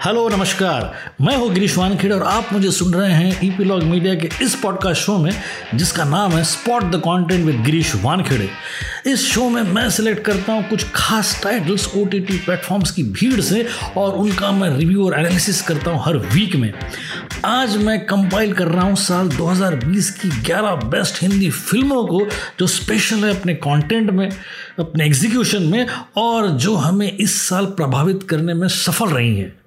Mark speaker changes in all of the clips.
Speaker 1: Hello नमस्कार। मैं हूँ गिरीश वानखेड़े और आप मुझे सुन रहे हैं ईपीलॉग मीडिया के इस पॉडकास्ट शो में, जिसका नाम है spot the content with Girish Wankhede. इस शो में मैं सिलेक्ट करता हूँ कुछ खास titles O T T platforms की भीड़ से और उनका मैं रिव्यू और एनालिसिस करता हूँ हर वीक में। आज मैं कंपाइल कर रहा हूँ साल 2020 की 11 बेस्ट हिंदी फ़िल्मों को, जो स्पेशल है अपने कंटेंट में, अपने एग्जीक्यूशन में, और जो हमें इस साल प्रभावित करने में सफल रही हैं।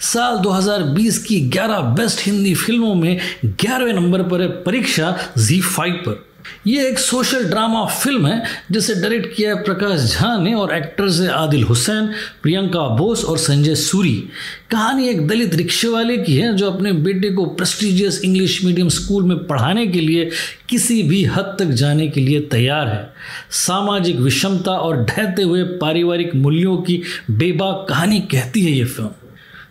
Speaker 1: साल 2020 की 11 बेस्ट हिंदी फ़िल्मों में 11वें नंबर पर है परीक्षा जी फाइव पर। यह एक सोशल ड्रामा फ़िल्म है, जिसे डायरेक्ट किया है प्रकाश झा ने और एक्टर्स है आदिल हुसैन, प्रियंका बोस और संजय सूरी। कहानी एक दलित रिक्शे वाले की है, जो अपने बेटे को प्रेस्टिजियस इंग्लिश मीडियम स्कूल में पढ़ाने के लिए किसी भी हद तक जाने के लिए तैयार है। सामाजिक विषमता और ढहते हुए पारिवारिक मूल्यों की बेबाक कहानी कहती है ये फ़िल्म।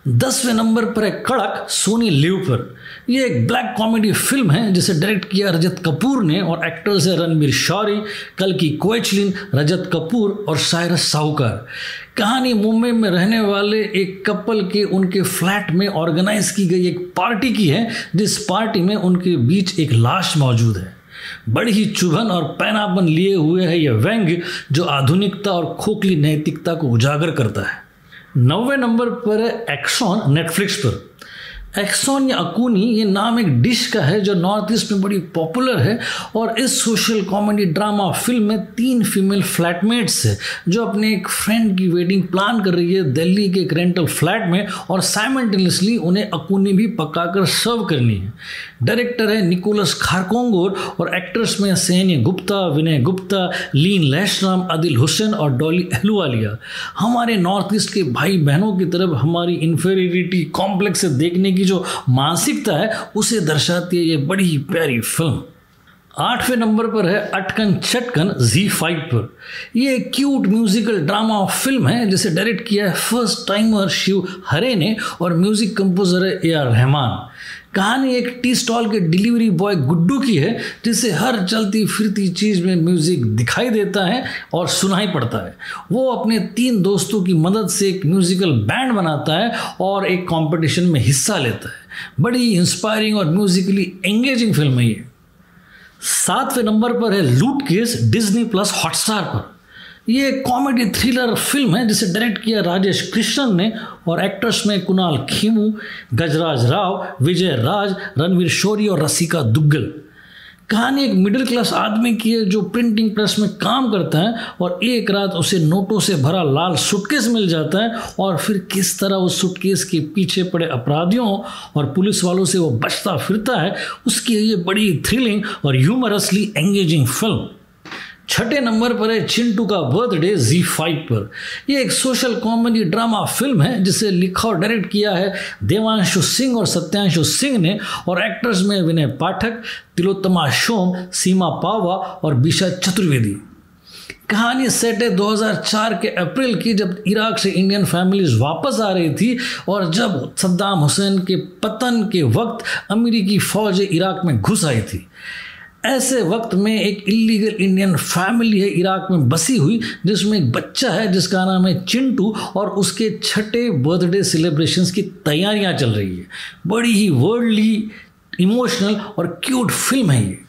Speaker 1: दसवें नंबर पर है कड़क सोनी लिव पर यह एक ब्लैक कॉमेडी फ़िल्म है, जिसे डायरेक्ट किया रजत कपूर ने और एक्टर्स है रणबीर शौरी, कल की कोएचलिन, रजत कपूर और सायरस साहूकार। कहानी मुंबई में रहने वाले एक कपल के उनके फ्लैट में ऑर्गेनाइज की गई एक पार्टी की है, जिस पार्टी में उनके बीच एक लाश मौजूद है। बड़ी ही चुभन और पैनापन लिए हुए है यह व्यंग्य जो आधुनिकता और खोखली नैतिकता को उजागर करता है। नौवे नंबर पर है एक्सॉन नेटफ्लिक्स पर एक्सॉन या अकूनी, ये नाम एक डिश का है जो नॉर्थ ईस्ट में बड़ी पॉपुलर है और इस सोशल कॉमेडी ड्रामा फ़िल्म में तीन फीमेल फ्लैटमेट्स है, जो अपने एक फ्रेंड की वेडिंग प्लान कर रही है दिल्ली के एक रेंटल फ्लैट में और साइमेंटेनियसली उन्हें अकूनी भी पकाकर सर्व करनी है। डायरेक्टर है निकोलस खारकोंगोर और एक्ट्रेस में सैन्य गुप्ता, विनय गुप्ता, लीन लैशराम अदिल हुसैन और डॉली अहलुवालिया। हमारे नॉर्थ ईस्ट के भाई बहनों की तरफ़ हमारी इन्फेरिटी कॉम्प्लेक्स देखने की की जो मानसिकता है, उसे दर्शाती है ये बड़ी प्यारी फ़िल्म आठवें नंबर पर है अटकन छटकन जी फाइव पर। यह एक क्यूट म्यूजिकल ड्रामा फ़िल्म है, जिसे डायरेक्ट किया है फ़र्स्ट टाइमर शिव हरे ने और म्यूज़िक कंपोजर है ए आर रहमान। कहानी एक टी स्टॉल के डिलीवरी बॉय गुड्डू की है, जिसे हर चलती फिरती चीज़ में म्यूज़िक दिखाई देता है और सुनाई पड़ता है। वो अपने तीन दोस्तों की मदद से एक म्यूज़िकल बैंड बनाता है और एक कंपटीशन में हिस्सा लेता है। बड़ी इंस्पायरिंग और म्यूज़िकली एंगेजिंग फ़िल्म है ये। सातवें नंबर पर है लूट केस डिज्नी प्लस हॉटस्टार पर। ये कॉमेडी थ्रिलर फ़िल्म है, जिसे डायरेक्ट किया राजेश कृष्णन ने और एक्टर्स में कुणाल खीमू, गजराज राव, विजय राज, रणवीर शोरी और रसिका दुग्गल। कहानी एक मिडिल क्लास आदमी की है जो प्रिंटिंग प्रेस में काम करता है और एक रात उसे नोटों से भरा लाल सुटकेस मिल जाता है और फिर किस तरह उस सुटकेस के पीछे पड़े अपराधियों और पुलिस वालों से वो बचता फिरता है, उसकी ये बड़ी थ्रिलिंग और ह्यूमरसली एंगेजिंग फ़िल्म छठे नंबर पर है चिंटू का बर्थडे जी फाइव पर। यह एक सोशल कॉमेडी ड्रामा फ़िल्म है, जिसे लिखा और डायरेक्ट किया है देवांशु सिंह और सत्यांशु सिंह ने, और एक्टर्स में विनय पाठक, तिलोत्तमा शोम सीमा पावा और बिशा चतुर्वेदी। कहानी सेट है 2004 के अप्रैल की, जब इराक से इंडियन फैमिलीज़ वापस आ रही थी, और जब सद्दाम हुसैन के पतन के वक्त अमेरिकी फौज इराक में घुस आई थी। ऐसे वक्त में एक इलीगल इंडियन फैमिली है इराक में बसी हुई, जिसमें एक बच्चा है, जिसका नाम है चिंटू, और उसके छठे बर्थडे सेलिब्रेशंस की तैयारियाँ चल रही है। बड़ी ही वर्ल्डली इमोशनल और क्यूट फ़िल्म है ये।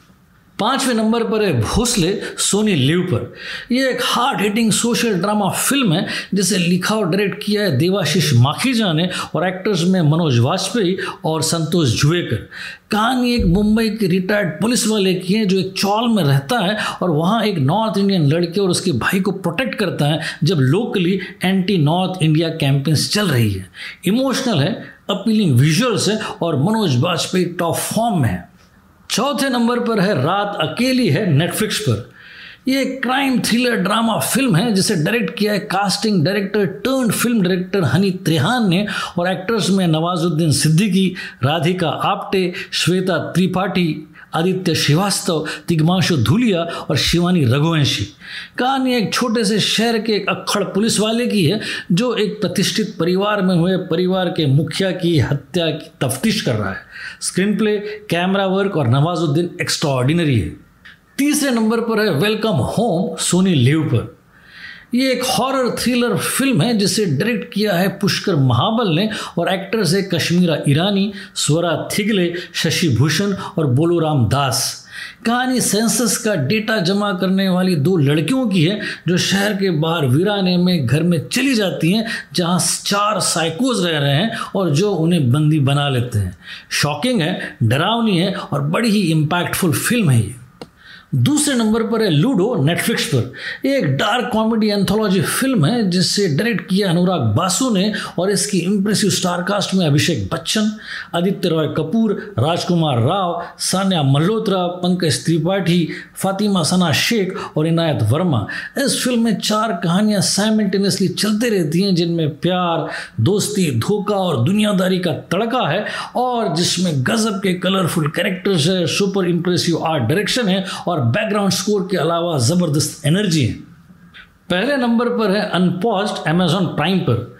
Speaker 1: पाँचवें नंबर पर है भोसले, सोनी लिव पर। यह एक hard hitting social drama film है, जिसे लिखा और डायरेक्ट किया है देवाशीष माखीजा ने और एक्टर्स में मनोज वाजपेयी और संतोष जुएकर कहानी एक मुंबई के रिटायर्ड पुलिस वाले की है, जो एक चौल में रहता है और वहाँ एक नॉर्थ इंडियन लड़के और उसके भाई को प्रोटेक्ट करता है, जब locally anti north India campaigns चल रही है। इमोशनल है अपीलिंग विजुअल्स है और मनोज वाजपेयी टॉप फॉर्म में है। चौथे नंबर पर है, रात अकेली है नेटफ्लिक्स पर। ये क्राइम थ्रिलर ड्रामा फ़िल्म है, जिसे डायरेक्ट किया है casting director turn film director Honey Trehan ने और एक्टर्स में नवाजुद्दीन सिद्दीकी, राधिका आप्टे, श्वेता त्रिपाठी आदित्य श्रीवास्तव, तिग्माशु धुलिया और शिवानी रघुवंशी। कहानी एक छोटे से शहर के एक अक्खड़ पुलिस वाले की है, जो एक प्रतिष्ठित परिवार में हुए परिवार के मुखिया की हत्या की तफ्तीश कर रहा है। स्क्रीन प्ले कैमरा वर्क और नवाजुद्दीन एक्स्ट्रॉर्डिनरी है। तीसरे नंबर पर है वेलकम होम, सोनी लिव पर। ये एक हॉरर थ्रिलर फ़िल्म है, जिसे डायरेक्ट किया है पुष्कर महाबल ने और एक्टर्स है कश्मीरा ईरानी, स्वरा थिगले शशि भूषण और बोलूराम दास। कहानी सेंसस का डेटा जमा करने वाली दो लड़कियों की है, जो शहर के बाहर वीराने में घर में चली जाती हैं, जहाँ चार साइकोज रह रहे हैं और जो उन्हें बंदी बना लेते हैं। शॉकिंग है, डरावनी है और बड़ी ही इम्पैक्टफुल फ़िल्म है ये। दूसरे नंबर पर है लूडो नेटफ्लिक्स पर। एक डार्क कॉमेडी एंथोलॉजी फ़िल्म है जिसे डायरेक्ट किया अनुराग बासु ने और इसकी इंप्रेसिव स्टारकास्ट में अभिषेक बच्चन, आदित्य रॉय कपूर, राजकुमार राव, सान्या मल्होत्रा, पंकज त्रिपाठी, फातिमा सना शेख और इनायत वर्मा। इस फ़िल्म में चार कहानियाँ साइमल्टेनियसली चलते रहती हैं, जिनमें प्यार, दोस्ती, धोखा और दुनियादारी का तड़का है और जिसमें गजब के कलरफुल कैरेक्टर्स है सुपर इंप्रेसिव आर्ट डायरेक्शन है और बैकग्राउंड स्कोर के अलावा ज़बरदस्त एनर्जी है। पहले नंबर पर है अनपॉज्ड अमेजॉन प्राइम पर।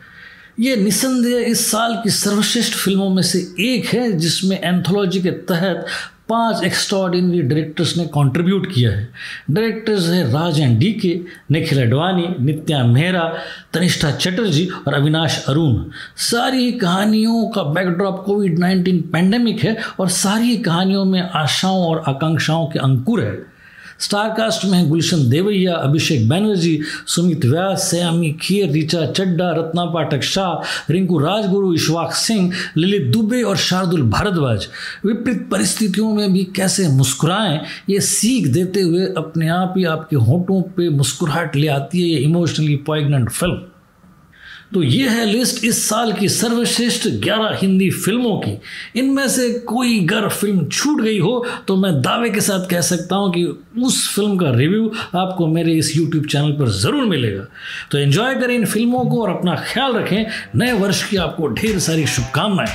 Speaker 1: यह निसंदेह इस साल की सर्वश्रेष्ठ फ़िल्मों में से एक है, जिसमें एंथोलॉजी के तहत पाँच एक्स्ट्रॉर्डिनरी डायरेक्टर्स ने कंट्रीब्यूट किया है। डायरेक्टर्स हैं राज एंड डी के निखिल अडवाणी नित्या मेहरा तनिष्ठा चटर्जी और अविनाश अरुण सारी कहानियों का बैकड्रॉप कोविड नाइन्टीन पैंडेमिक है और सारी कहानियों में आशाओं और आकांक्षाओं के अंकुर है। स्टारकास्ट में गुलशन देवैया, अभिषेक बैनर्जी, सुमित व्यास, सयामी खीर रिचा चड्डा, रत्ना पाठक शाह, रिंकू राजगुरु, इशवाक सिंह, ललित दुबे और शार्दुल भारद्वाज। विपरीत परिस्थितियों में भी कैसे मुस्कुराएँ, ये सीख देते हुए अपने आप ही आपके होठों पे मुस्कुराहट ले आती है ये इमोशनली पॉइगनेंट फ़िल्म तो ये है लिस्ट इस साल की सर्वश्रेष्ठ 11 हिंदी फ़िल्मों की। इनमें से कोई अगर फ़िल्म छूट गई हो तो मैं दावे के साथ कह सकता हूँ कि उस फ़िल्म का रिव्यू आपको मेरे इस YouTube चैनल पर ज़रूर मिलेगा। तो एंजॉय करें इन फ़िल्मों को और अपना ख्याल रखें। नए वर्ष की आपको ढेर सारी शुभकामनाएँ।